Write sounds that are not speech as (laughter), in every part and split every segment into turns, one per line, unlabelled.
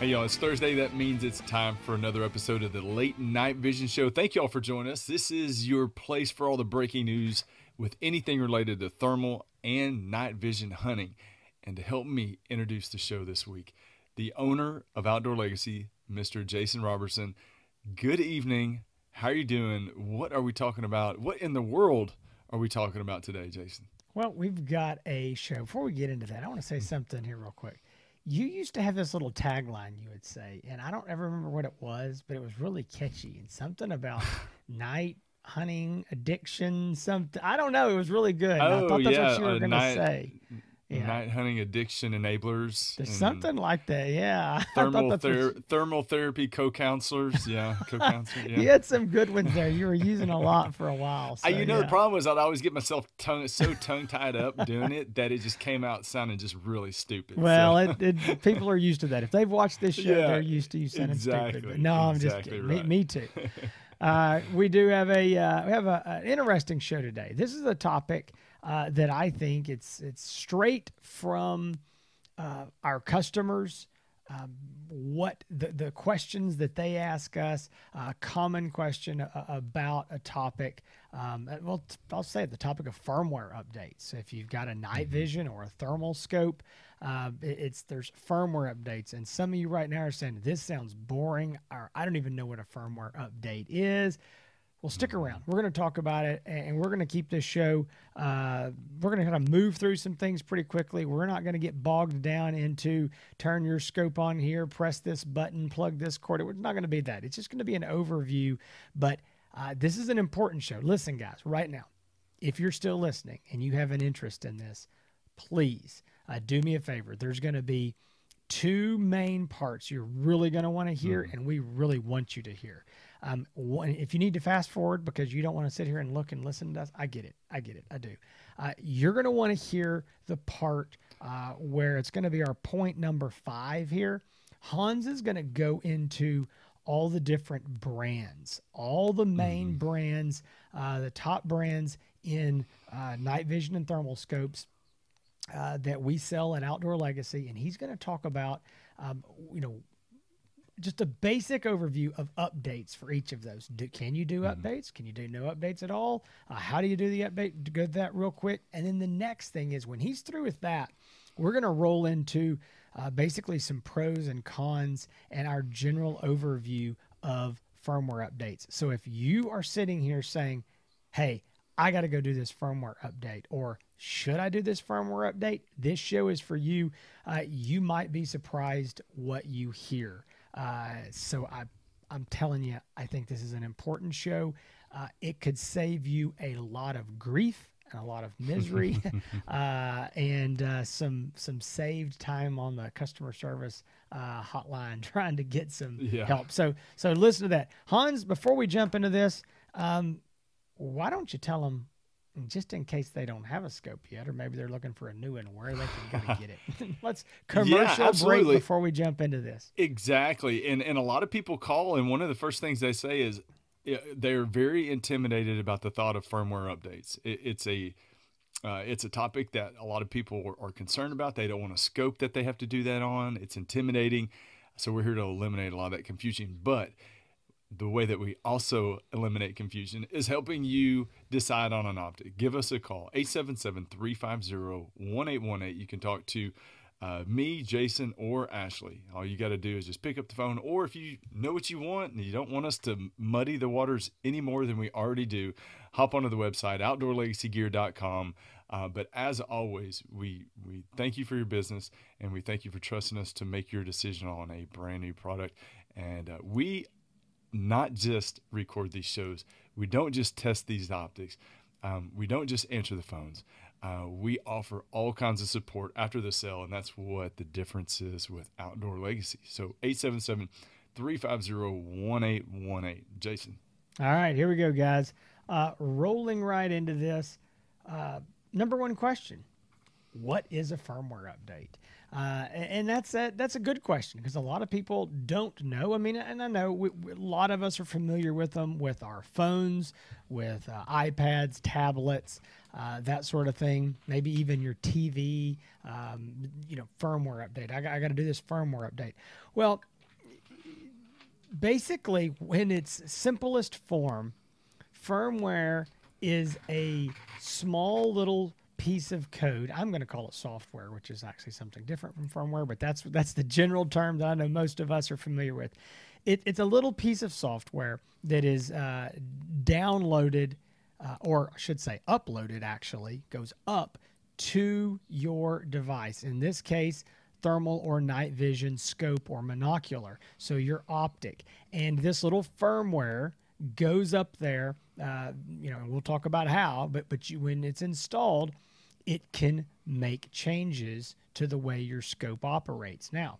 Hey, y'all, it's Thursday. That means it's time for another episode of the Late Night Vision Show. Thank y'all for joining us. This is your place for all the breaking news with anything related to thermal and night vision hunting. And to help me introduce the show this week, the owner of Outdoor Legacy, Mr. Jason Robertson. Good evening. How are you doing? What are we talking about? What in the world are we talking about today, Jason?
Well, we've got a show. Before we get into that, I want to say hmm. something here real quick you used to have this little tagline you would say, and I don't ever remember what it was, but it was really catchy and something about (laughs) night hunting addiction. Something I don't know. It was really good.
Oh,
I thought that's
yeah,
what you were
uh,
going to
night-
say. Yeah.
Night hunting addiction enablers.
There's something like that. Yeah. (laughs)
Thermal, ther-
you-
thermal therapy co-counselors. Yeah, (laughs) co-counselor. Yeah.
You had some good ones there. You were using a lot for a while. So,
Uh, you know, the problem was I'd always get myself tongue so tongue tied up doing it that it just came out sounding just really stupid. So-
Well, it, it, people are used to that. If they've watched this show,
Yeah,
they're used to you sounding
exactly,
stupid. But no, I'm just
right.
Me, me too. (laughs) uh, we do have a uh, we have a, an interesting show today. This is a topic uh, that I think it's it's straight from uh, our customers. Um, what the, the questions that they ask us, a common question a- about a topic. Um, uh, well, I'll say the topic of firmware updates. So if you've got a night vision or a thermal scope, uh, it- it's there's firmware updates, and some of you right now are saying this sounds boring, or I don't even know what a firmware update is. Well, stick around. We're going to talk about it, and we're going to keep this show. Uh, we're going to kind of move through some things pretty quickly. We're not going to get bogged down into turn your scope on here, press this button, plug this cord. It's not going to be that. It's just going to be an overview. But uh, this is an important show. Listen, guys, right now, if you're still listening and you have an interest in this, please uh, do me a favor. There's going to be two main parts you're really going to want to hear, and we really want you to hear. Um, if you need to fast forward because you don't want to sit here and look and listen to us, I get it. I get it. I do. Uh, you're going to want to hear the part uh, where it's going to be our point number five here. Hans is going to go into all the different brands, all the main brands, uh, the top brands in uh, night vision and thermal scopes uh, that we sell at Outdoor Legacy, and he's going to talk about, um, you know, just a basic overview of updates for each of those. Do, can you do updates? Can you do no updates at all? Uh, how do you do the update? Go to that real quick, and then the next thing is when he's through with that, we're going to roll into uh, basically some pros and cons and our general overview of firmware updates. So if you are sitting here saying, "Hey, I got to go do this firmware update," or "Should I do this firmware update?" This show is for you. Uh, you might be surprised what you hear. Uh, so I, I'm telling you, I think this is an important show. Uh, it could save you a lot of grief and a lot of misery, (laughs) (laughs) uh, and uh, some some saved time on the customer service uh, hotline (laughs) trying to get some
Yeah.
help. So so listen to that, Hans. Before we jump into this, um, why don't you tell them? Just in case they don't have a scope yet, or maybe they're looking for a new one, where they can go to get it. (laughs) (laughs) Let's commercial break before we jump into this.
Exactly. And and a lot of people call and one of the first things they say is they're very intimidated about the thought of firmware updates. It, it's a uh, it's a topic that a lot of people are, are concerned about. They don't want a scope that they have to do that on. It's intimidating. So we're here to eliminate a lot of that confusion. But the way that we also eliminate confusion is helping you decide on an optic. Give us a call, 877-350-1818. You can talk to uh, me, Jason, or Ashley. All you got to do is just pick up the phone, or if you know what you want and you don't want us to muddy the waters any more than we already do, hop onto the website, outdoorlegacygear.com. Uh, but as always, we, we thank you for your business and we thank you for trusting us to make your decision on a brand new product. And uh, we not just record these shows. We don't just test these optics. Um, we don't just answer the phones. Uh, we offer all kinds of support after the sale, and that's what the difference is with Outdoor Legacy. So 877 350 1818. Jason.
All right, here we go, guys. Uh, rolling right into this. Uh, number one question What is a firmware update? Uh, and that's a, that's a good question because a lot of people don't know. I mean, and I know we, we, a lot of us are familiar with them with our phones, with uh, iPads, tablets, uh, that sort of thing. Maybe even your TV, um, you know, firmware update. I, I got to do this firmware update. Well, basically, in its simplest form, firmware is a small little piece of code. I'm going to call it software, which is actually something different from firmware, but that's that's the general term that I know most of us are familiar with. It, it's a little piece of software that is uh, downloaded, uh, or I should say, uploaded. Actually, goes up to your device. In this case, thermal or night vision scope or monocular. So your optic, and this little firmware goes up there. Uh, you know, we'll talk about how, but but you, when it's installed, it can make changes to the way your scope operates. Now,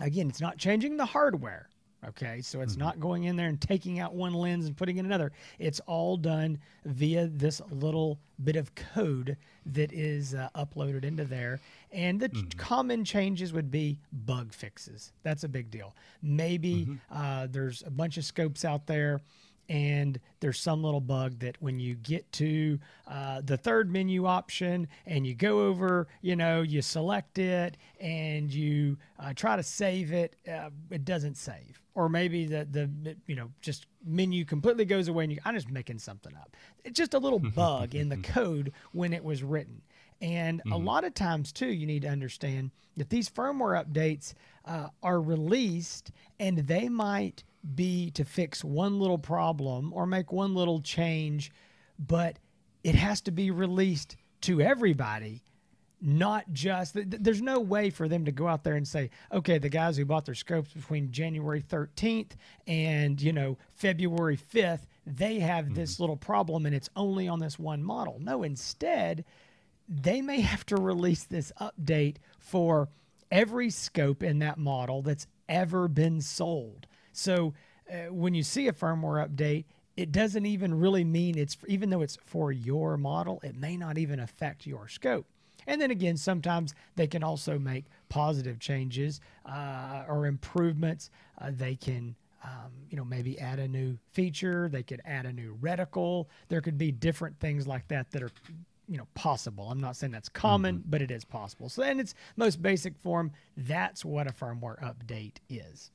again, it's not changing the hardware. Okay, so it's mm-hmm. not going in there and taking out one lens and putting in another. It's all done via this little bit of code that is uh, uploaded into there. And the mm-hmm. common changes would be bug fixes. That's a big deal. Maybe mm-hmm. uh, there's a bunch of scopes out there and there's some little bug that when you get to uh, the third menu option and you go over, you know, you select it and you uh, try to save it, uh, it doesn't save. Or maybe the the you know just menu completely goes away and you, I'm just making something up. It's just a little (laughs) bug in the code when it was written. And mm-hmm. a lot of times, too, you need to understand that these firmware updates uh, are released and they might be to fix one little problem or make one little change, but it has to be released to everybody not just there's no way for them to go out there and say okay the guys who bought their scopes between january 13th and you know february 5th they have mm-hmm. this little problem and it's only on this one model no instead they may have to release this update for every scope in that model that's ever been sold so uh, when you see a firmware update, it doesn't even really mean it's even though it's for your model, it may not even affect your scope. And then again, sometimes they can also make positive changes uh, or improvements. Uh, they can, um, you know, maybe add a new feature. They could add a new reticle. There could be different things like that that are, you know, possible. I'm not saying that's common, mm-hmm. but it is possible. So in its most basic form, that's what a firmware update is.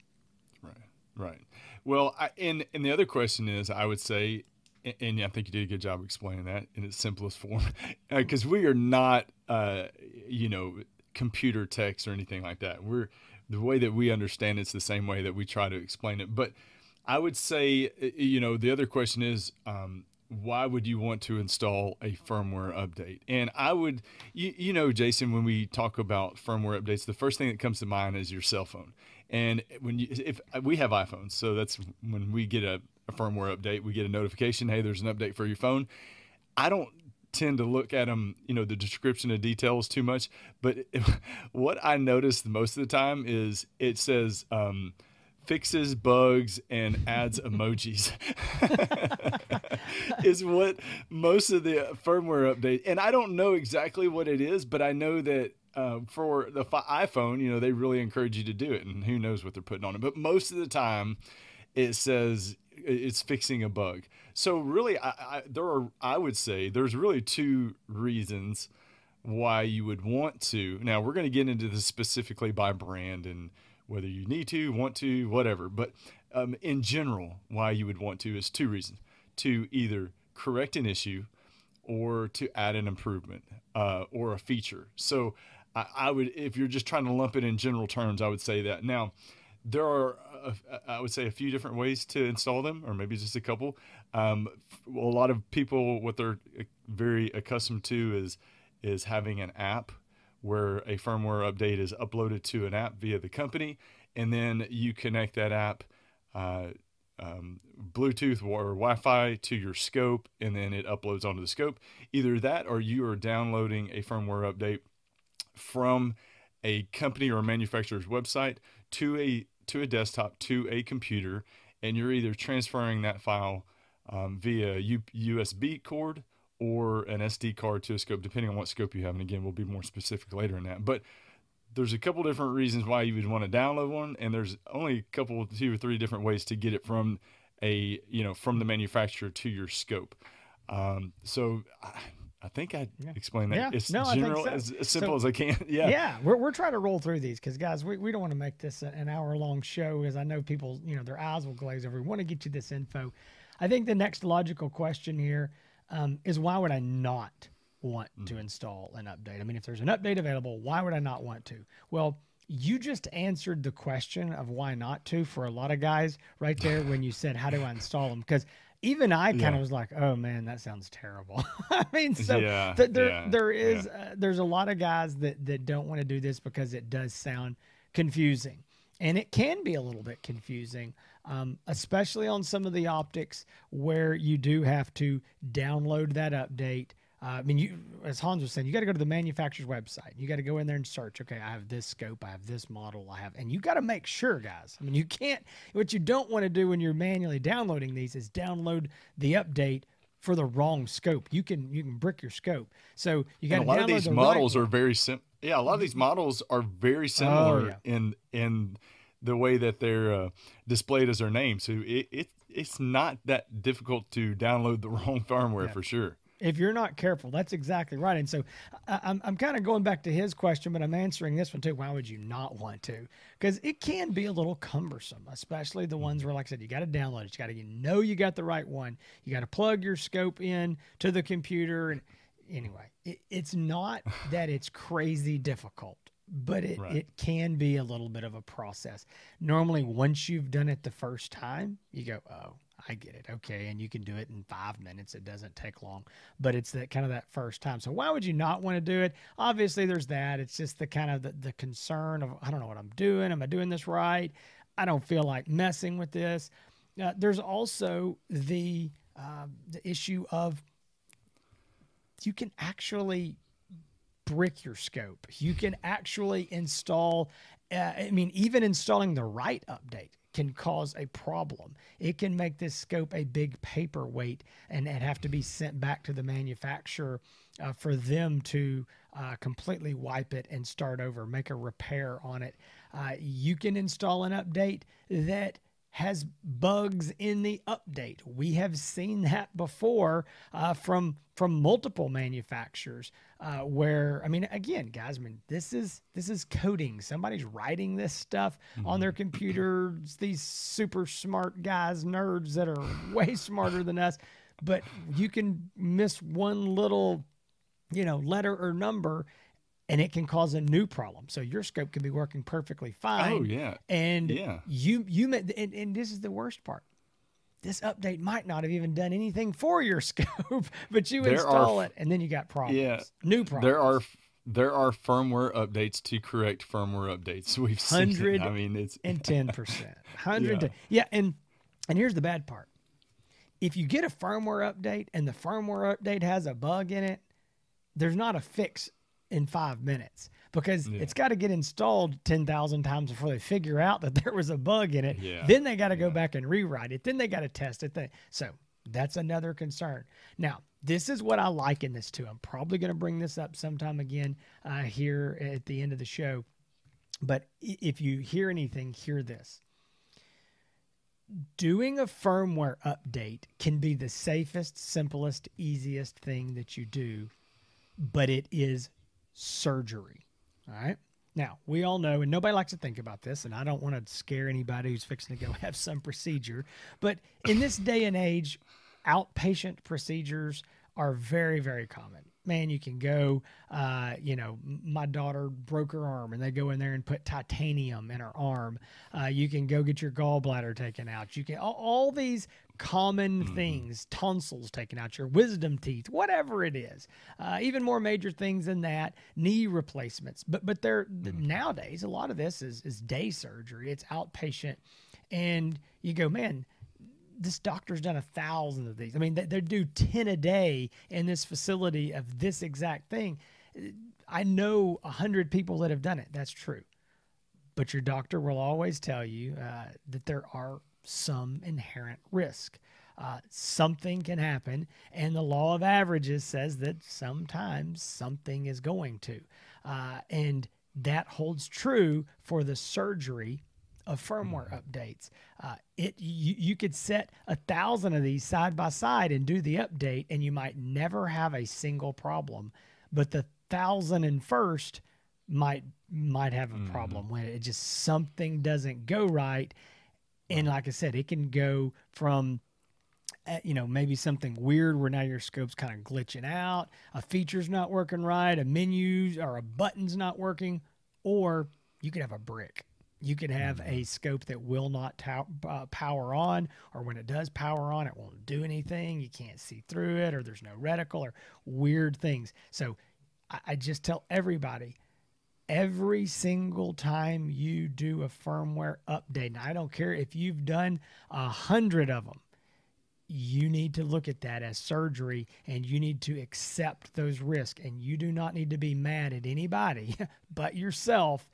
Right. Right. Well, I, and and the other question is, I would say, and, and I think you did a good job explaining that in its simplest form, because (laughs) uh, we are not, uh, you know, computer text or anything like that. We're the way that we understand it's the same way that we try to explain it. But I would say, you know, the other question is, um, why would you want to install a firmware update? And I would, you, you know, Jason, when we talk about firmware updates, the first thing that comes to mind is your cell phone. And when you, if we have iPhones, so that's when we get a, a firmware update, we get a notification, hey, there's an update for your phone. I don't tend to look at them, you know, the description of details too much. But if, (laughs) what I notice most of the time is it says um, fixes bugs and adds (laughs) emojis (laughs) (laughs) is what most of the firmware update. And I don't know exactly what it is, but I know that uh, for the iPhone, you know, they really encourage you to do it, and who knows what they're putting on it. But most of the time, it says it's fixing a bug. So really, I, I, there are, I would say, there's really two reasons why you would want to. Now we're going to get into this specifically by brand and whether you need to, want to, whatever. But um, in general, why you would want to is two reasons: to either correct an issue or to add an improvement uh, or a feature. So I, I, would, if you're just trying to lump it in general terms, I would say that. Now, there are, a, I would say, a few different ways to install them, or maybe just a couple. Um, a lot of people, what they're uh, very accustomed to is is having an app where a firmware update is uploaded to an app via the company, and then you connect that app. Uh, um, Bluetooth or Wi-Fi to your scope, and then it uploads onto the scope. Either that, or you are downloading a firmware update from a company or a manufacturer's website to a to a desktop to a computer, and you're either transferring that file um, via U- USB cord or an SD card to a scope, depending on what scope you have. And again, we'll be more specific later in that. But there's a couple different reasons why you would want to download one, and there's only a couple, two or three different ways to get it from a you know from the manufacturer to your scope. Um, so. I, I think I yeah. explained that.
Yeah.
It's
no,
general,
so.
as, as, simple
so,
as I can. (laughs) Yeah.
Yeah. We're, we're trying to roll through these because, guys, we, we don't want to make this an hour long show as I know people, you know, their eyes will glaze over. We want to get you this info. I think the next logical question here um, is why would I not want mm. to install an update? I mean, if there's an update available, why would I not want to? Well, you just answered the question of why not to for a lot of guys right there when you said, How do I install them? Because even I kind of yeah. was like, "Oh man, that sounds terrible." (laughs) I mean, so
yeah,
th- there
yeah,
there is uh, there's a lot of guys that that don't want to do this because it does sound confusing, and it can be a little bit confusing, um, especially on some of the optics where you do have to download that update uh, I mean, you, as Hans was saying, you got to go to the manufacturer's website. You got to go in there and search. Okay, I have this scope, I have this model, I have, and you got to make sure, guys. I mean, you can't. What you don't want to do when you're manually downloading these is download the update for the wrong scope. You can you can brick your scope. So you got
a lot of these
the
models
right
are very sim. Yeah, a lot of these models are very similar
Oh, yeah.
in in the way that they're uh, displayed as their name. So it, it it's not that difficult to download the (laughs) wrong firmware
Yeah.
for sure.
If you're not careful. That's exactly right. And so I, I'm, I'm kind of going back to his question, but I'm answering this one too. Why would you not want to? Because it can be a little cumbersome, especially the ones mm-hmm. where, like I said, you got to download it. You got to you know you got the right one. You got to plug your scope in to the computer. And anyway, it, it's not (laughs) that it's crazy difficult. But it,
Right.
it can be a little bit of a process. Normally, once you've done it the first time, you go, oh, I get it. Okay. And you can do it in five minutes. It doesn't take long, but it's that kind of that first time. So why would you not want to do it? Obviously there's that. It's just the kind of the, the concern of, I don't know what I'm doing. Am I doing this right? I don't feel like messing with this. Uh, there's also the, uh, the issue of you can actually brick your scope. You can actually install, uh, I mean, even installing the right update can cause a problem. It can make this scope a big paperweight and it have to be sent back to the manufacturer uh, for them to uh, completely wipe it and start over, make a repair on it. Uh, you can install an update that has bugs in the update. We have seen that before uh, from from multiple manufacturers. Uh, where I mean, again, guys, I mean, this is this is coding. Somebody's writing this stuff on their (clears throat) computers. These super smart guys, nerds that are way smarter than us, but you can miss one little, you know, letter or number. And it can cause a new problem. So your scope can be working perfectly oh, fine
Oh yeah.
and
Yeah.
you you may, and, and this is the worst part this update might not have even done anything for your (laughs) scope but you
There
install
are-
it and then you got problems
Yeah.
new problems
There are there are firmware updates to correct firmware updates. (laughs) We've seen. it.
Hundred
I mean, it's
and 10% 100 (laughs)
Yeah.
yeah and and here's the bad part if you get a firmware update and the firmware update has a bug in it there's not a fix in five minutes because
Yeah.
it's got to get installed 10,000 times before they figure out that (laughs) there was a bug in it.
Yeah.
Then they got to go
Yeah.
back and rewrite it. Then they got to test it. Then- So that's another concern. Now, this is what I liken this to. I'm probably going to bring this up sometime again uh, here at the end of the show. But if you hear anything, hear this. Doing a firmware update can be the safest, simplest, easiest thing that you do, but it is surgery. All right. Now, we all know, and nobody likes to think about this, and I don't want to scare anybody who's fixing to go (laughs) have some procedure, but in this day and age, outpatient procedures are very, very common. Man, you can go, uh, you know, my daughter broke her arm and they go in there and put titanium in her arm. Uh, you can go get your gallbladder taken out. You can, all, all these common things, tonsils taken out, your wisdom teeth, whatever it is. Uh, even more major things than that, knee replacements. But but they're th- nowadays a lot of this is is day surgery. It's outpatient, and you go, man. This doctor's done a thousand of these. I mean, they, they do 10 a day in this facility of this exact thing. I know a hundred people that have done it. That's true but your doctor will always tell you uh, that there are some inherent risk. Uh, something can happen, and the law of averages says that sometimes something is going to. Uh, and that holds true for the surgery of firmware
Mm-hmm.
updates. Uh, it you, you could set a thousand of these side by side and do the update, and you might never have a single problem. But the thousand and first might might have a
Mm-hmm.
problem when it just something doesn't go right. And like I said, it can go from uh, you know, maybe something weird where now your scope's kind of glitching out, a feature's not working right, a menu or a button's not working, or you could have a brick. You could have a scope that will not tow- uh, power on, or when it does power on, it won't do anything. You can't see through it, or there's no reticle, or weird things. So I, I just tell everybody every single time you do a firmware update, and I don't care if you've done a hundred of them, you need to look at that as surgery and you need to accept those risks. And you do not need to be mad at anybody (laughs) but yourself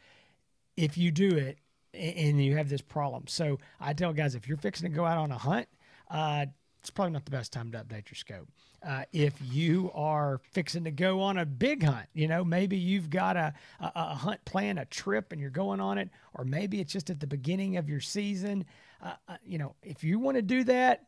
if you do it and you have this problem. So I tell guys if you're fixing to go out on a hunt, uh, it's probably not the best time to update your scope. Uh, if you are fixing to go on a big hunt, you know, maybe you've got a, a, a hunt plan, a trip, and you're going on it, or maybe it's just at the beginning of your season. Uh, uh, you know, if you want to do that,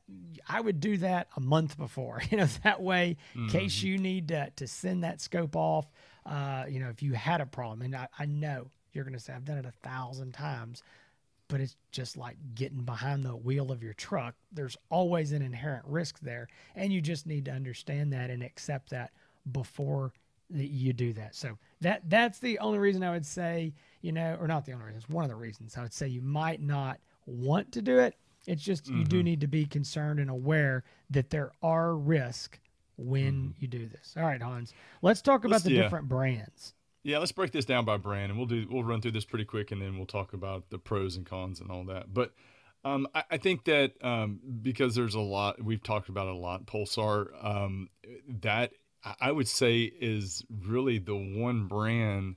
I would do that a month before. (laughs) You know, that way, in case you need to, to send that scope off, uh, you know, if you had a problem, and I, I know you're going to say, I've done it a thousand times, but it's just like getting behind the wheel of your truck. There's always an inherent risk there, and you just need to understand that and accept that before that you do that. So that that's the only reason I would say, you know, or not the only reason. It's one of the reasons I would say you might not want to do it. It's just you do mm-hmm. need to be concerned and aware that there are risks when mm-hmm. you do this. All right, Hans. Let's talk about
Let's-
the
yeah.
different brands.
Yeah, let's break this down by brand, and we'll do we'll run through this pretty quick, and then we'll talk about the pros and cons and all that. But um, I, I think that um, because there's a lot we've talked about it a lot, Pulsar, um, that I- would say is really the one brand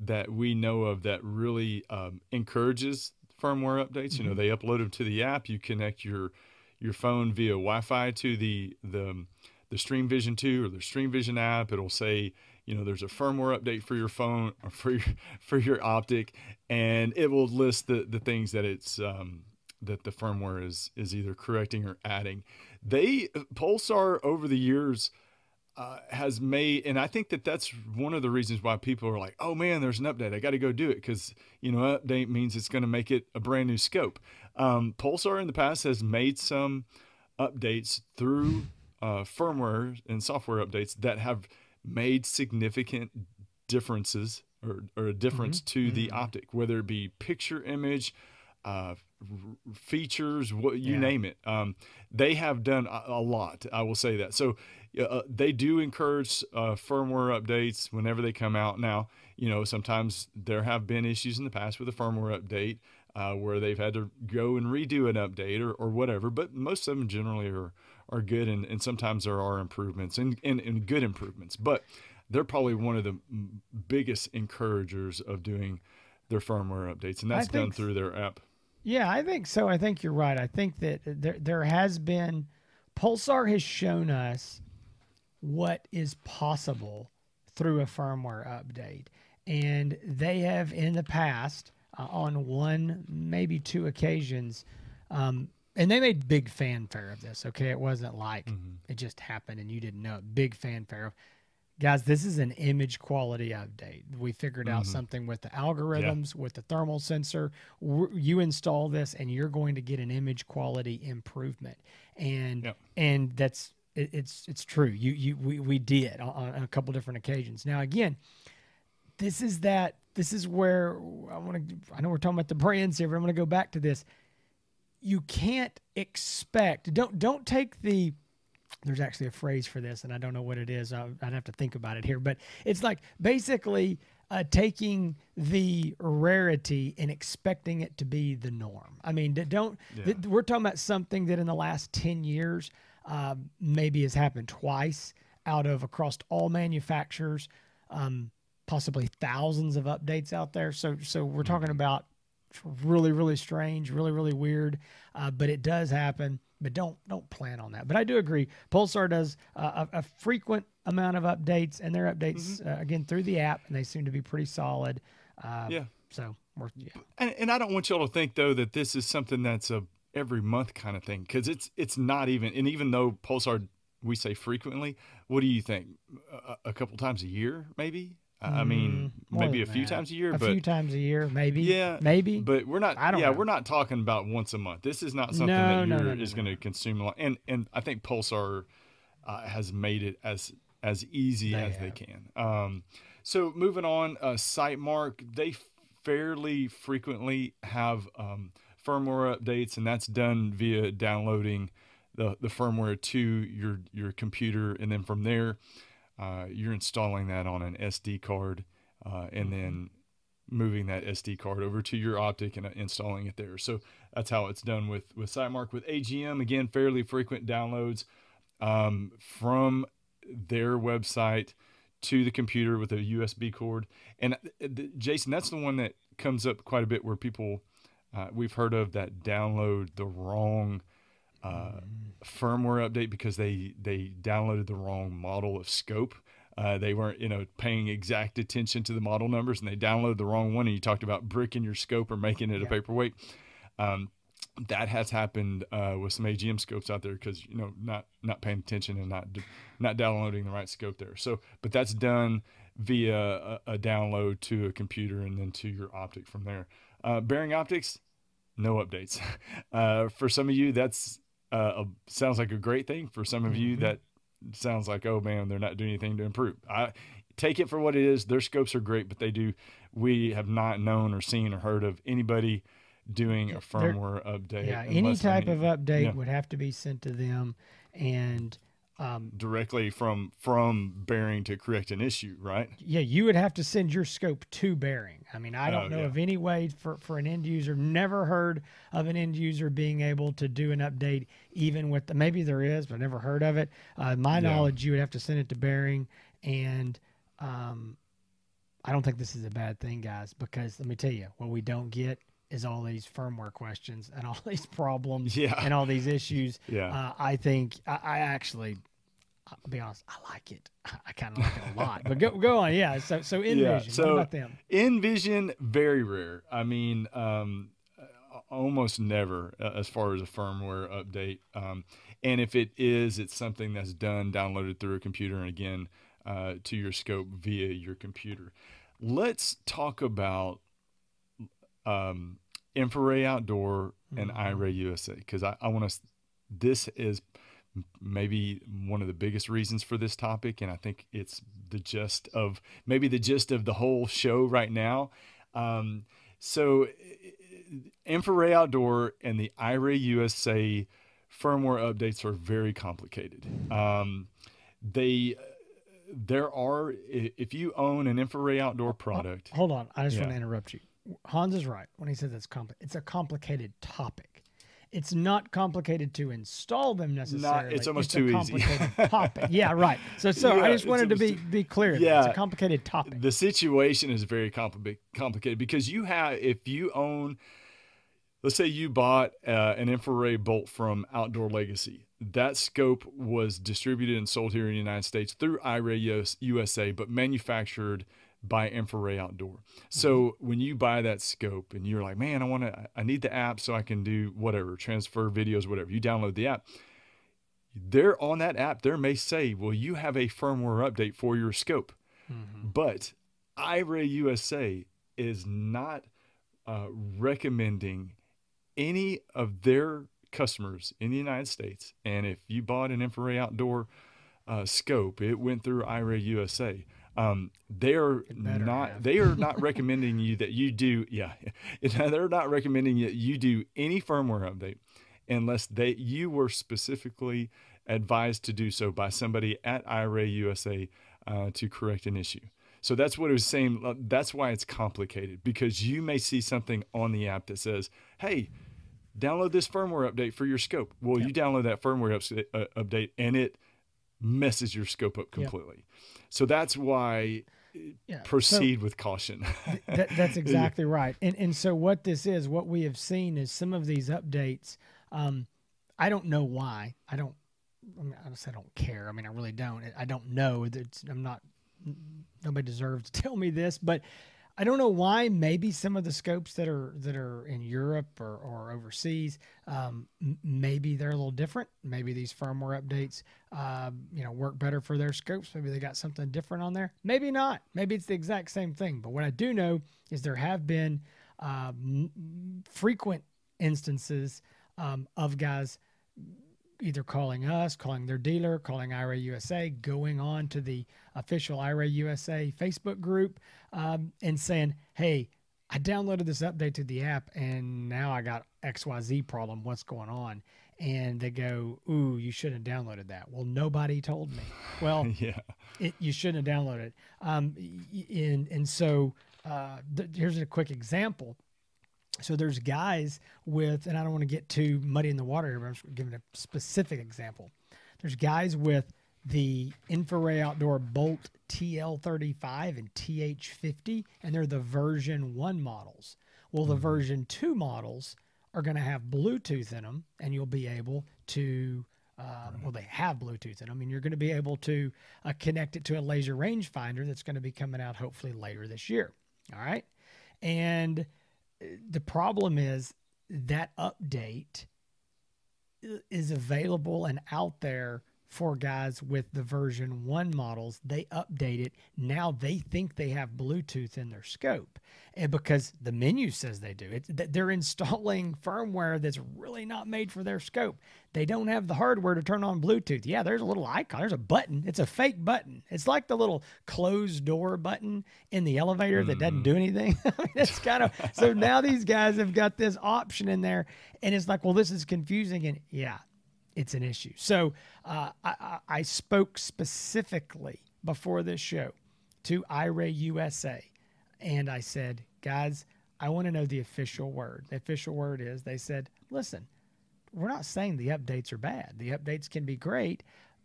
that we know of that really um, encourages firmware updates. You know, they upload them to the app. You connect your your phone via Wi-Fi to the the the Stream Vision 2 or the Stream Vision app. It'll say, you know, there's a firmware update for your phone or (laughs) for your for your optic, and it will list the the things that it's um, that the firmware is is either correcting or adding. They Pulsar over the years uh, has made, and I think that that's one of the reasons why people are like, "Oh man, there's an update. I got to go do it," because you know, update means it's going to make it a brand new scope. Um, Pulsar in the past has made some updates through uh, firmware and software updates that have made significant differences or, or a difference to the optic, whether it be picture, image, uh, features, what you
Yeah.
name it. Um, they have done a, a lot. I will say that. So uh, they do encourage uh, firmware updates whenever they come out. Now, you know, sometimes there have been issues in the past with a firmware update uh, where they've had to go and redo an update or, or whatever. But most of them generally are are good, and, and sometimes there are improvements and, and, and good improvements. But they're probably one of the biggest encouragers of doing their firmware updates, and that's done
think
through their app.
Yeah, I think so. I think you're right. I think that there there has been Pulsar has shown us what is possible through a firmware update, and they have in the past uh, on one maybe two occasions. Um, and they made big fanfare of this. Okay, it wasn't like mm-hmm. it just happened and you didn't know it. Big fanfare of guys this is an image quality update. We figured out mm-hmm. something with the algorithms with the thermal sensor. You install this and you're going to get an image quality improvement. And
Yep.
and that's it, it's it's true. You you we, we did on, on a couple different occasions. Now again this is that this is where i want to i know we're talking about the brands here but i'm going to go back to this you can't expect don't don't take the there's actually a phrase for this and i don't know what it is. I- i'd have to think about it here but it's like basically uh, taking the rarity and expecting it to be the norm. I mean don't th- we're talking about something that in the last 10 years um, maybe has happened twice out of across all manufacturers um, possibly thousands of updates out there. So so we're talking about really really strange really really weird uh, but it does happen but don't don't plan on that but i do agree pulsar does uh, a, a frequent amount of updates and their updates uh, again through the app and they seem to be pretty solid Uh,
Yeah.
So we're yeah.
And, and I don't want y'all to think though that this is something that's a every month kind of thing because it's it's not even. And even though Pulsar we say frequently, what do you think? A, a couple times a year, maybe. I mean,
Mm,
maybe a few
that.
times a year,
a
but
few times a year, maybe.
Yeah,
maybe.
but we're not.
I don't
yeah,
know.
we're not talking about once a month. This is not something
No,
that
no,
you're,
no,
is going to consume a lot. And and I think Pulsar uh, has made it as as easy
They
as they can. Um, so moving on, uh, Sightmark they fairly frequently have um, firmware updates, and that's done via downloading the the firmware to your your computer, and then from there, uh, you're installing that on an SD card, uh, and then moving that SD card over to your optic and uh, installing it there. So that's how it's done with with Sightmark. With AGM, again, fairly frequent downloads um, from their website to the computer with a USB cord. And uh, th- Jason, that's the one that comes up quite a bit where people uh, we've heard of that download the wrong uh, firmware update because they they downloaded the wrong model of scope. Uh, they weren't, you know, paying exact attention to the model numbers, and they downloaded the wrong one. And you talked about bricking your scope or making it a
Yeah.
paperweight. Um, that has happened uh, with some AGM scopes out there because you know not not paying attention and not not downloading the right scope there. So, but that's done via a, a download to a computer and then to your optic from there. Uh, Bering Optics, no updates. (laughs) Uh, for some of you, that's uh, a, sounds like a great thing. For some of you,
Mhm.
that sounds like oh man, they're not doing anything to improve. I take it for what it is. Their scopes are great, but they do. We have not known or seen or heard of anybody doing a
They're-
firmware update.
yeah, any type of update
yeah.
would have to be sent to them, and um,
directly from from Bering to correct an issue, right?
yeah, you would have to send your scope to Bering. I mean, I don't
Oh,
know
yeah.
of any way for, for an end user. Never heard of an end user being able to do an update, even with the maybe there is, but never heard of it. Uh, my
Yeah.
knowledge, you would have to send it to Bering, and um, I don't think this is a bad thing, guys, because let me tell you, what we don't get is all these firmware questions and all (laughs) these problems
Yeah.
and all these issues.
Yeah.
Uh, I think I, I actually, I'll be honest, I like it. (laughs) I kind of like it a lot. But go go on, yeah. So so (laughs) N-Vision,
Yeah,
what
so-
about them?
N-Vision, very rare. I mean, um, almost never uh, as far as a firmware update. Um, and if it is, it's something that's done, downloaded through a computer, and again, uh, to your scope via your computer. Let's talk about um, InfiRay Outdoor and
Mhm.
iRay USA because I, I want to. This is maybe one of the biggest reasons for this topic, and I think it's the gist of maybe the gist of the whole show right now. Um, so, InfiRay Outdoor and the iRay USA firmware updates are very complicated. Um, they there are if you own an InfiRay Outdoor product
Hold on, I just want to interrupt you. Hans is right when he says it's compli It's a complicated topic. It's not complicated to install them necessarily.
it's almost
a
too easy.
complicated (laughs) topic. Yeah, right. So, so I just wanted to be be clear.
Yeah.
it's a complicated topic.
the situation is very compli- complicated because you have if you own let's say you bought uh, an InfiRay Bolt from outdoor legacy that scope was distributed and sold here in the united states through iray usa but manufactured by InfiRay Outdoor so when you buy that scope and you're like man i want to i need the app so i can do whatever transfer videos whatever you download the app there on that app there may say well you have a firmware update for your scope
Mhm.
but iRay USA is not uh, recommending any of their customers in the United States. And if you bought an InfiRay Outdoor uh, scope, it went through iRay USA. Um, they're
better
not.
have.
They are not (laughs) recommending you that you do. Yeah, (laughs) they're not recommending that you do any firmware update unless they you were specifically advised to do so by somebody at iRay USA uh, to correct an issue. So that's what it was saying. uh, That's why it's complicated because you may see something on the app that says, "Hey, download this firmware update for your scope." Well, you download that firmware ups- uh, update and it messes your scope up completely. So that's why
Yeah. So-
proceed with caution. (laughs)
that, that's exactly right. And and so what this is, what we have seen is some of these updates. Um, I don't know why. I don't. I mean, I don't care. I mean, I really don't. I don't know. It's, I'm not. Nobody deserves to (laughs) tell me this, but I don't know why. Maybe some of the scopes that are that are in Europe or, or overseas, um, maybe they're a little different. Maybe these firmware updates, uh, you know, work better for their scopes. Maybe they got something different on there. Maybe not. Maybe it's the exact same thing. But what I do know is there have been uh, frequent instances um, of guys either calling us, calling their dealer, calling iRay USA, going on to the official iRay USA Facebook group, um, and saying, "Hey, I downloaded this update to the app, and now I got X Y Z problem. What's going on?" And they go, "Ooh, you shouldn't have downloaded that." Well, nobody told me. Well, (laughs)
yeah,
it, you shouldn't have downloaded. it. Um, and and so uh, th- here's a quick example so there's guys with, and I don't want to get too muddy in the water here, but I'm just giving a specific example. There's guys with the InfiRay Outdoor Bolt TL35 and TH50, and they're the version one models. Well, the version two models are going to have Bluetooth in them, and you'll be able to. Uh, well, they have Bluetooth in them, and you're going to be able to uh, connect it to a laser rangefinder that's going to be coming out hopefully later this year. All right, and the problem is that update is available and out there for guys with the version 1 models they update it. Now they think they have bluetooth in their scope and because the menu says they do. It's they're installing firmware that's really not made for their scope. They don't have the hardware to turn on bluetooth. Yeah there's a little icon. There's a button. It's a fake button. It's like the little closed door button in the elevator that doesn't mm. do anything. (laughs) I mean, it's kind of so now these guys have got this option in there and it's like well this is confusing and yeah it's an issue. So uh, I, I spoke specifically before this show to iRay USA, and I said, guys, I want to know the official word. The official word is they said, listen, we're not saying the updates are bad. The updates can be great,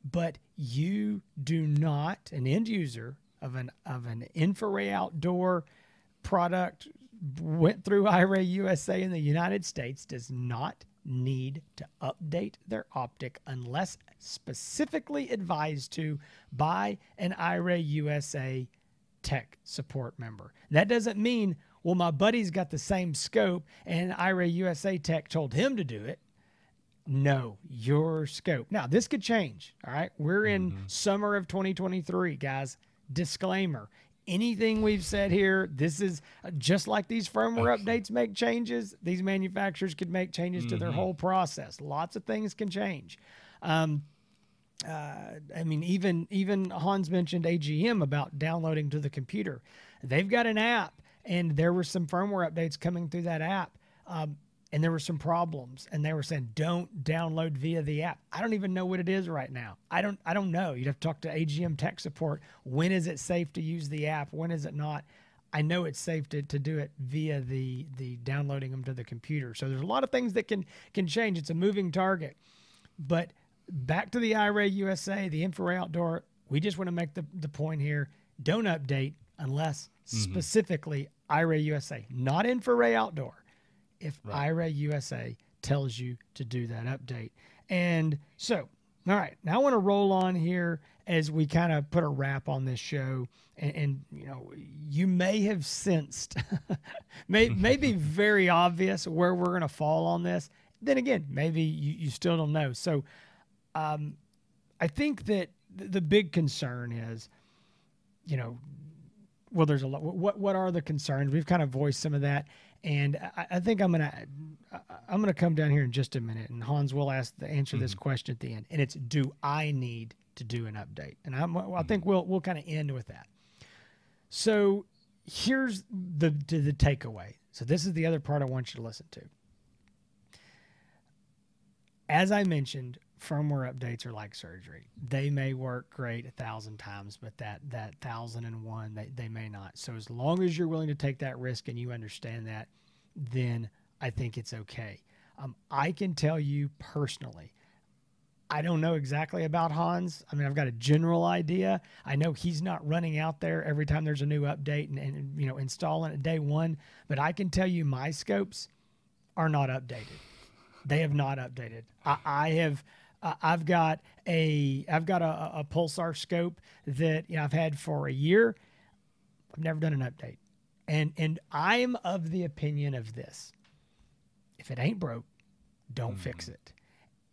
but you do not an end user of an of an InfiRay outdoor product went through iRay USA in the United States does not need to update their optic unless specifically advised to by an iRay USA tech support member. That doesn't mean, well, my buddy's got the same scope and iRay USA tech told him to do it. No, your scope. Now, this could change. All right. We're in mm-hmm. summer of 2023, guys. Disclaimer anything we've said here, this is uh, just like these firmware updates make changes. These manufacturers could make changes to their whole process. Lots of things can change. Um, uh, I mean, even even Hans mentioned AGM about downloading to the computer. They've got an app, and there were some firmware updates coming through that app. Um, and there were some problems and they were saying don't download via the app. I don't even know what it is right now. I don't i don't know. You'd have to talk to agm tech support. When is it safe to use the app? When is it not? I know it's safe to, to do it via the the downloading them to the computer. So there's a lot of things that can can change. It's a moving target. But back to the iRay USA the InfiRay outdoor we just want to make the, the point here. Don't update unless mm-hmm. specifically iRay USA not InfiRay outdoor if iRay USA tells you to do that update. And so, all right, now I want to roll on here as we kind of put a wrap on this show. And, and you know, you may have sensed, (laughs) may, may be (laughs) very obvious where we're going to fall on this. Then again, maybe you, you still don't know. So, um, I think that th- the big concern is, you know, well, there's a lot. What what are the concerns? We've kind of voiced some of that, and I, I think I'm gonna I'm gonna come down here in just a minute, and Hans will ask the answer this mm-hmm. question at the end, and it's Do I need to do an update? And I'm, I think mm-hmm. we'll we'll kind of end with that. So here's the the, the takeaway. So this is the other part I want you to listen to. As I mentioned, firmware updates are like surgery. They may work great a thousand times, but that that thousand and one they, they may not. So as long as you're willing to take that risk and you understand that, then I think it's okay. Um, I can tell you personally, I don't know exactly about Hans. I mean, I've got a general idea. I know he's not running out there every time there's a new update and, and you know installing it day one. But I can tell you my scopes are not updated. They have not updated. I, I have. Uh, I've got a I've got a, a pulsar scope that you know, I've had for a year. I've never done an update, And and I'm of the opinion of this. If it ain't broke, don't fix it.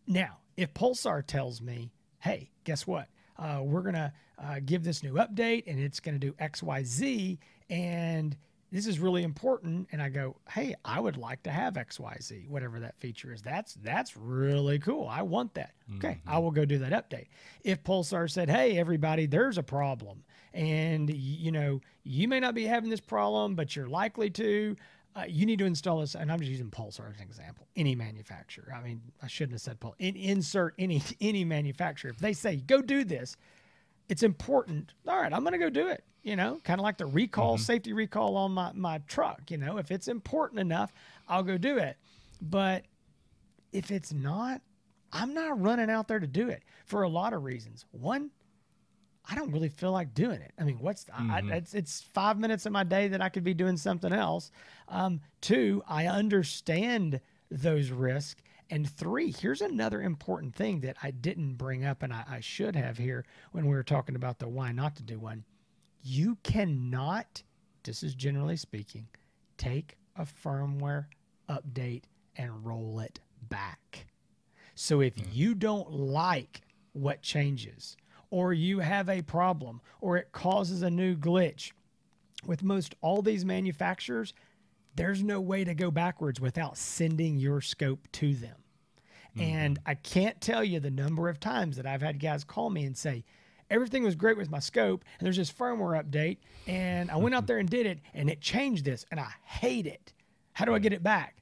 Now, if Pulsar tells me, hey, guess what? Uh, we're going to uh, give this new update and it's going to do XYZ. And this is really important. And I go, hey, I would like to have XYZ, whatever that feature is. That's that's really cool. I want that. Okay, I will go do that update. If Pulsar said, hey, everybody, there's a problem. And, you know, you may not be having this problem, but you're likely to uh, you need to install this, and I'm just using Pulsar as an example. Any manufacturer. I mean, I shouldn't have said Pulsar. In, insert any (laughs) any manufacturer. If they say go do this, it's important. All right, I'm going to go do it. You know, kind of like the recall, safety recall on my my truck. You know, if it's important enough, I'll go do it. But if it's not, I'm not running out there to do it for a lot of reasons. One, I don't really feel like doing it. I mean, what's I, I, it's it's five minutes of my day that I could be doing something else. Um, two, I understand those risks. And three, here's another important thing that I didn't bring up, and I, I should have here when we were talking about the why not to do one. You cannot, this is generally speaking, take a firmware update and roll it back. So if hmm. you don't like what changes, or you have a problem, or it causes a new glitch, with most all these manufacturers, there's no way to go backwards without sending your scope to them. And mm-hmm. I can't tell you the number of times that I've had guys call me and say, everything was great with my scope, and there's this firmware update, and I went out mm-hmm. there and did it, and it changed this, and I hate it. How do I get it back?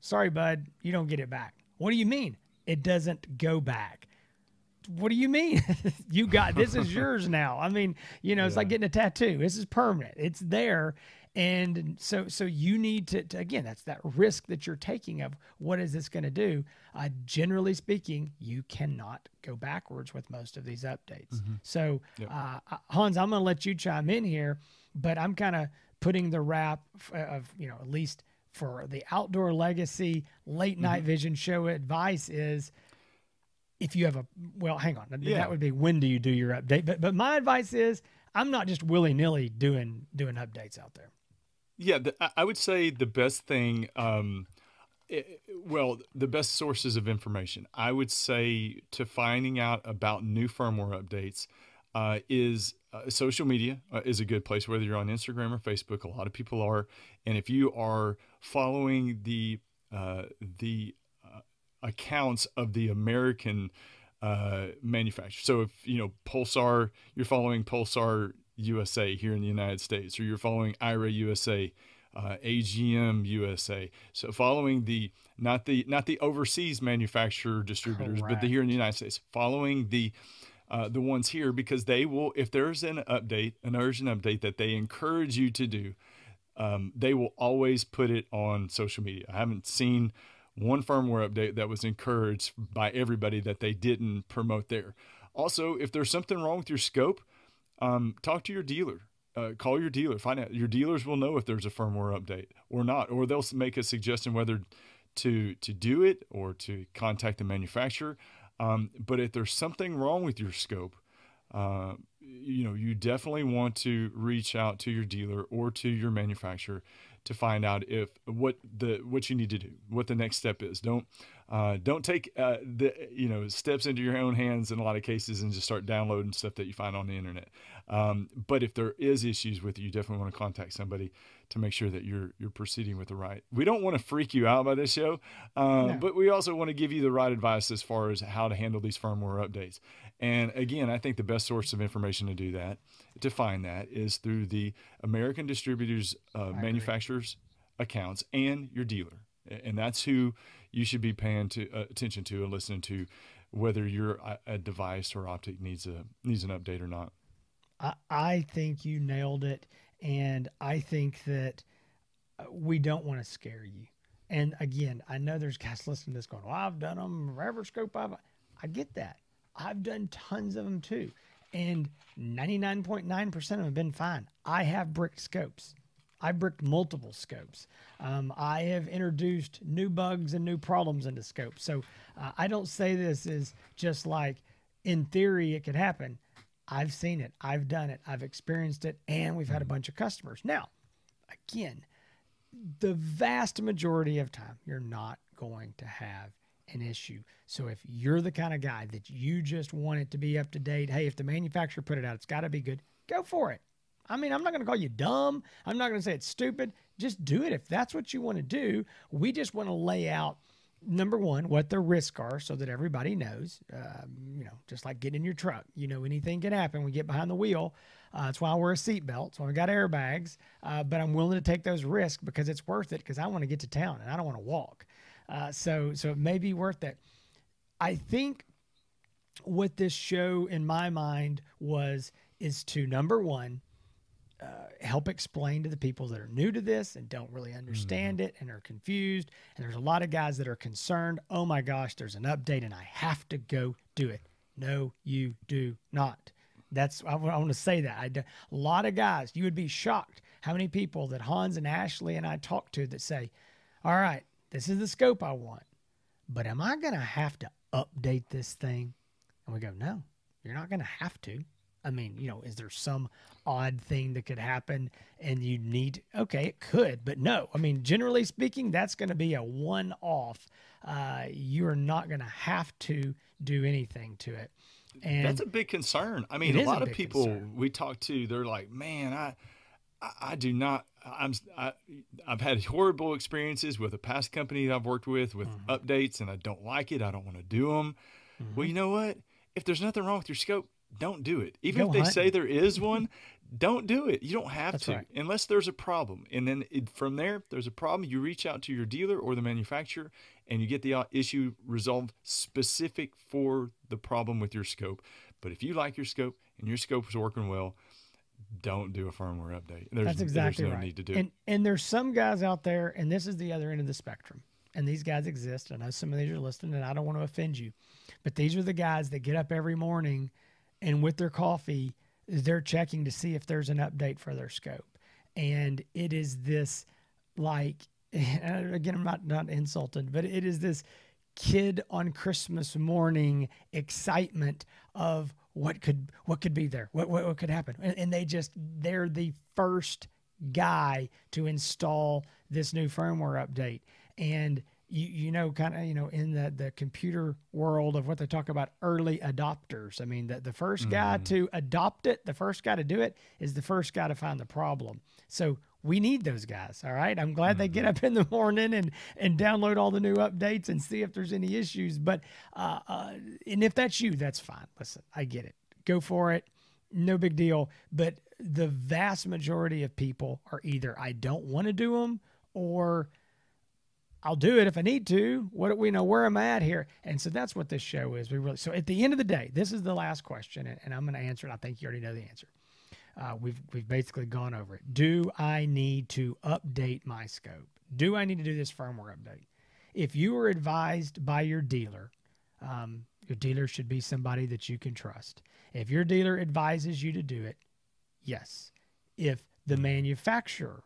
Sorry, bud, you don't get it back. What do you mean? It doesn't go back. What do you mean? (laughs) you got this is (laughs) yours now. I mean, you know, it's like getting a tattoo. This is permanent. It's there. And so so you need to, to again, that's that risk that you're taking of what is this going to do? Uh, generally speaking, you cannot go backwards with most of these updates. So uh, uh, Hans, I'm going to let you chime in here, but I'm kind of putting the wrap f- of you know at least for the outdoor legacy late night vision show advice is if you have a well hang on
Yeah.
that would be when do you do your update but but my advice is i'm not just willy-nilly doing doing updates out there
Yeah, the, I- would say the best thing, um, i- well, the best sources of information, I would say to finding out about new firmware updates uh, is uh, social media uh, is a good place, whether you're on Instagram or Facebook. A lot of people are. And if you are following the, uh, the uh, accounts of the American uh, manufacturer. So if you know Pulsar, you're following Pulsar USA here in the United States, or you're following iRay USA, uh, AGM USA. So following the not the not the overseas manufacturer distributors, but the here in the United States, following the uh, the ones here because they will if there's an update, an urgent update that they encourage you to do, um, they will always put it on social media. I haven't seen one firmware update that was encouraged by everybody that they didn't promote there. Also, if there's something wrong with your scope, um, talk to your dealer. Uh, call your dealer. Find out. Your dealers will know if there's a firmware update or not, or they'll make a suggestion whether to to do it or to contact the manufacturer. Um, but if there's something wrong with your scope, uh, you know, you definitely want to reach out to your dealer or to your manufacturer to find out if what the what you need to do, what the next step is. Don't uh, don't take uh, the you know steps into your own hands in a lot of cases and just start downloading stuff that you find on the internet. Um, but if there is issues with it, you definitely want to contact somebody to make sure that you're you're proceeding with the right. We don't want to freak you out by this show, uh,
No.
but we also want to give you the right advice as far as how to handle these firmware updates. And again, I think the best source of information to do that, to find that, is through the American distributors, uh, manufacturers accounts, and your dealer. And that's who you should be paying to, uh, attention to and listening to, whether your a, a device or optic needs a needs an update or not.
I, I think you nailed it. And I think that uh, we don't want to scare you. And again, I know there's guys listening to this going, well, I've done them, Everscope. I've, I get that. I've done tons of them too. And 99.9% of them have been fine. I have bricked scopes. I bricked multiple scopes. Um, I have introduced new bugs and new problems into scopes. So uh, I don't say this is just like in theory it could happen. I've seen it. I've done it. I've experienced it, and we've had a bunch of customers. Now, again, the vast majority of time, you're not going to have an issue. So if you're the kind of guy that you just want it to be up to date, hey, if the manufacturer put it out, it's got to be good, go for it. I mean, I'm not going to call you dumb. I'm not going to say it's stupid. Just do it if that's what you want to do. We just want to lay out number one, what the risks are so that everybody knows. Um, you know, just like getting in your truck, you know, anything can happen. We get behind the wheel. Uh, that's why I wear a seatbelt. So I got airbags, uh, but I'm willing to take those risks because it's worth it because I want to get to town and I don't want to walk. Uh, so, so it may be worth it. I think what this show in my mind was is to number one, uh, help explain to the people that are new to this and don't really understand mm. it and are confused. And there's a lot of guys that are concerned. Oh my gosh, there's an update and I have to go do it. No, you do not. That's I, I want to say that. I do, a lot of guys, you would be shocked how many people that Hans and Ashley and I talk to that say, "All right, this is the scope I want, but am I going to have to update this thing?" And we go, "No, you're not going to have to." I mean, you know, is there some odd thing that could happen and you need, okay, it could, but no. I mean, generally speaking, that's going to be a one off. Uh, you are not going to have to do anything to it.
And that's a big concern. I mean, a lot a of people concern. we talk to, they're like, man, I, I, I do not. I'm. I, I've had horrible experiences with a past company that I've worked with with mm-hmm. updates, and I don't like it. I don't want to do them. Mm-hmm. Well, you know what? If there's nothing wrong with your scope, don't do it. Even Go if they hunting. say there is one, (laughs) don't do it. You don't have That's to right. unless there's a problem. And then it, from there, there's a problem. You reach out to your dealer or the manufacturer, and you get the uh, issue resolved specific for the problem with your scope. But if you like your scope and your scope is working well, don't do a firmware update. There's,
That's exactly
there's
no right.
need to do
and,
it.
And there's some guys out there, and this is the other end of the spectrum. And these guys exist. I know some of these are listening, and I don't want to offend you, but these are the guys that get up every morning and with their coffee, they're checking to see if there's an update for their scope. And it is this like (laughs) again, I'm not not insulted, but it is this kid on Christmas morning excitement of what could what could be there, what what, what could happen, and, and they just they're the first guy to install this new firmware update, and you, you know, kind of, you know, in the, the computer world of what they talk about early adopters. I mean, the, the first mm. guy to adopt it, the first guy to do it is the first guy to find the problem. So we need those guys. All right. I'm glad mm-hmm. they get mm-hmm. up in the morning and, and download all the new updates and see if there's any issues. But, uh, uh, and if that's you, that's fine. Listen, I get it. Go for it. No big deal. But the vast majority of people are either I don't want to do them or I'll do it if I need to. What do we know where am I at here? And so that's what this show is. We really so at the end of the day, this is the last question, and, and I'm going to answer it. I think you already know the answer. Uh, we've we've basically gone over it. Do I need to update my scope? Do I need to do this firmware update? If you were advised by your dealer, um, your dealer should be somebody that you can trust. If your dealer advises you to do it, yes. If the manufacturer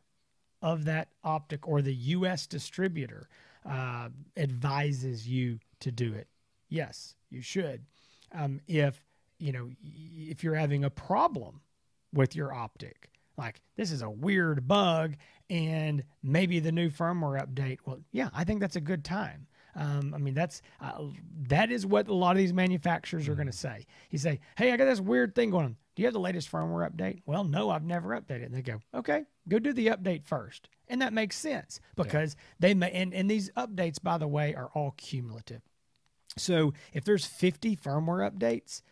of that optic or the U.S. distributor uh, advises you to do it, yes, you should. Um, if you know if you're having a problem with your optic, like this is a weird bug, and maybe the new firmware update. Well, yeah, I think that's a good time. Um, I mean, that's uh, that is what a lot of these manufacturers are going to say. You say, "Hey, I got this weird thing going on. Do you have the latest firmware update?" Well, no, I've never updated. And they go, "Okay, go do the update first. And that makes sense because yeah. they may, and, and these updates, by the way, are all cumulative. So if there's 50 firmware updates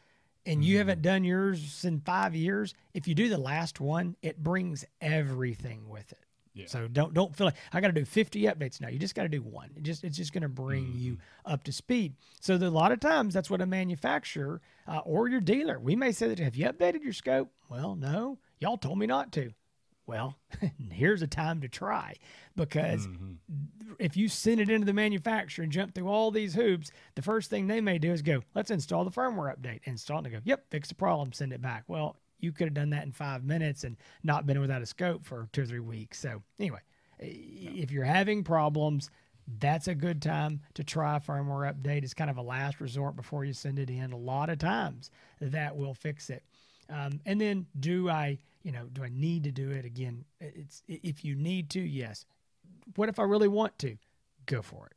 and mm-hmm. you haven't done yours in five years, if you do the last one, it brings everything with it. Yeah. So don't don't feel like I got to do 50 updates now. You just got to do one. It just it's just going to bring mm-hmm. you up to speed. So a lot of times that's what a manufacturer uh, or your dealer we may say that have you updated your scope? Well, no, y'all told me not to. Well, (laughs) here's a time to try because mm-hmm. if you send it into the manufacturer and jump through all these hoops, the first thing they may do is go, let's install the firmware update. Install it and go, yep, fix the problem, send it back. Well, you could have done that in five minutes and not been without a scope for two or three weeks. So, anyway, if you're having problems, that's a good time to try a firmware update. It's kind of a last resort before you send it in. A lot of times that will fix it. Um, and then, do I you know, do I need to do it again? It's if you need to, yes. What if I really want to? Go for it.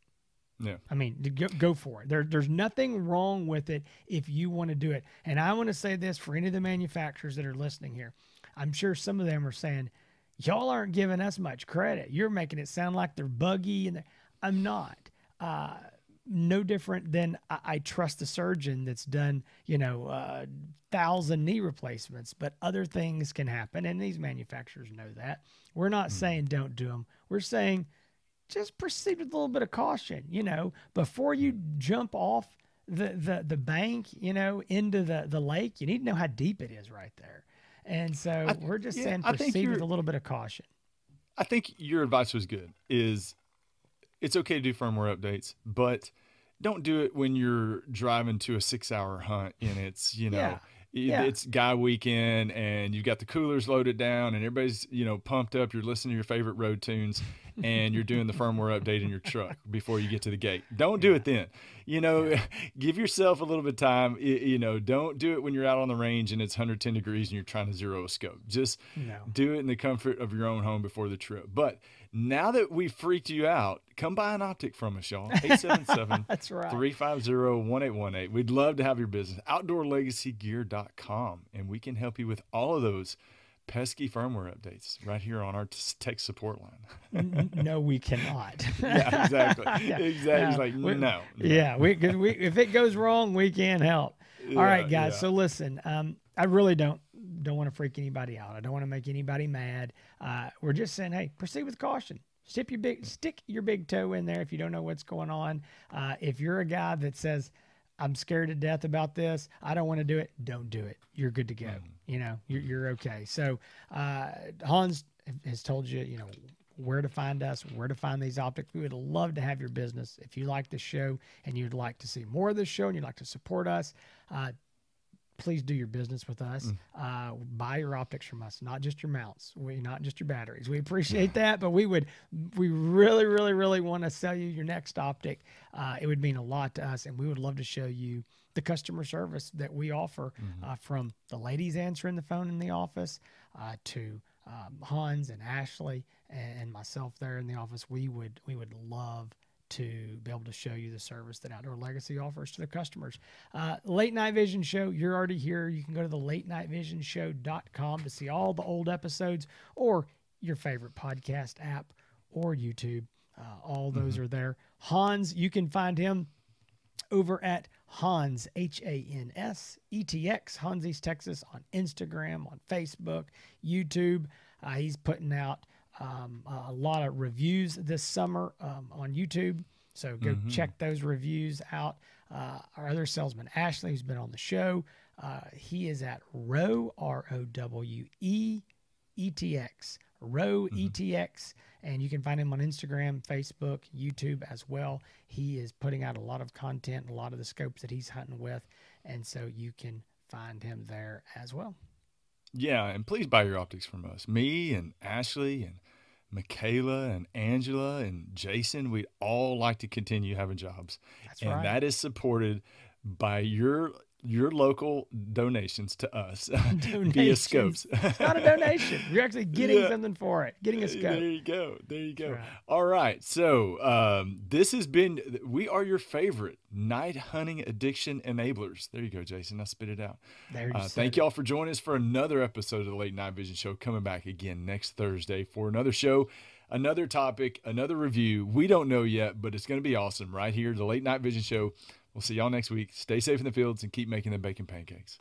Yeah.
I mean, go, go for it. There, there's nothing wrong with it if you want to do it. And I want to say this for any of the manufacturers that are listening here. I'm sure some of them are saying, y'all aren't giving us much credit. You're making it sound like they're buggy, and they're, I'm not. Uh, no different than I, I, trust the surgeon that's done, you know, uh, thousand knee replacements, but other things can happen, and these manufacturers know that. We're not mm-hmm. saying don't do them. We're saying just proceed with a little bit of caution. You know, before you mm. jump off the the the bank, you know, into the the lake, you need to know how deep it is right there. And so we're just yeah, saying proceed with a little bit of caution.
I think your advice was good. Is it's okay to do firmware updates, but don't do it when you're driving to a six hour hunt and it's you know. Yeah yeah. it's guy weekend and you've got the coolers loaded down and everybody's you know pumped up. You're listening to your favorite road tunes and you're doing the (laughs) firmware update in your truck before you get to the gate. Don't do it then you know yeah. (laughs) give yourself a little bit of time you know don't do it when you're out on the range and it's 110 degrees and you're trying to zero a scope just no. do it in the comfort of your own home before the trip but now that we freaked you out, come buy an optic from us, y'all. (laughs) 877 (laughs)
That's right.
350 1818. We'd love to have your business. OutdoorLegacyGear.com. And we can help you with all of those pesky firmware updates right here on our tech support line.
no, we cannot. (laughs)
yeah, exactly. (laughs) yeah. Exactly. like, no, no,
Yeah, we, we, if it goes wrong, we can't help. Yeah, all right, guys. Yeah. So listen, um, I really don't don't want to freak anybody out. I don't want to make anybody mad. Uh, we're just saying, hey, proceed with caution. Stick your big stick your big toe in there if you don't know what's going on. Uh, if you're a guy that says, "I'm scared to death about this. I don't want to do it," don't do it. You're good to go. Mm. You know, you're, you're okay. So uh, Hans has told you, you know, where to find us, where to find these optics. We would love to have your business. If you like the show and you'd like to see more of the show and you'd like to support us, uh, please do your business with us. Mm. Uh, buy your optics from us, not just your mounts, we not just your batteries. We appreciate that, but we would, we really, really, really want to sell you your next optic. Uh, it would mean a lot to us, and we would love to show you the customer service that we offer mm-hmm. uh, from the ladies answering the phone in the office uh, to um, Hans and Ashley and myself there in the office. We would, we would love to be able to show you the service that Outdoor Legacy offers to the customers. Uh, Late Night Vision Show, you're already here. You can go to the late night vision show.com to see all the old episodes or your favorite podcast app or YouTube. Uh, all those mm-hmm. are there. Hans, you can find him over at Hans, H A N S E T X, Hans East Texas on Instagram, on Facebook, YouTube. Uh, he's putting out um, a lot of reviews this summer um, on YouTube. So go mm-hmm. check those reviews out. Uh, our other salesman, Ashley, who's been on the show, uh, he is at Rowe, R O W E E T X, Rowe mm-hmm. ETX. And you can find him on Instagram, Facebook, YouTube as well. He is putting out a lot of content, a lot of the scopes that he's hunting with. And so you can find him there as well.
Yeah, and please buy your optics from us. Me and Ashley and Michaela and Angela and Jason, we'd all like to continue having jobs.
That's
and
right.
that is supported by your your local donations to us (laughs) donations. via scopes. (laughs)
it's not a donation. You're actually getting yeah. something for it. Getting a scope.
There you go. There you go. Right. All right. So um, this has been. We are your favorite night hunting addiction enablers. There you go, Jason. I spit it out.
There you uh,
thank y'all for joining us for another episode of the Late Night Vision Show. Coming back again next Thursday for another show another topic, another review. We don't know yet, but it's going to be awesome right here, the Late Night Vision Show. We'll see y'all next week. Stay safe in the fields and keep making the bacon pancakes.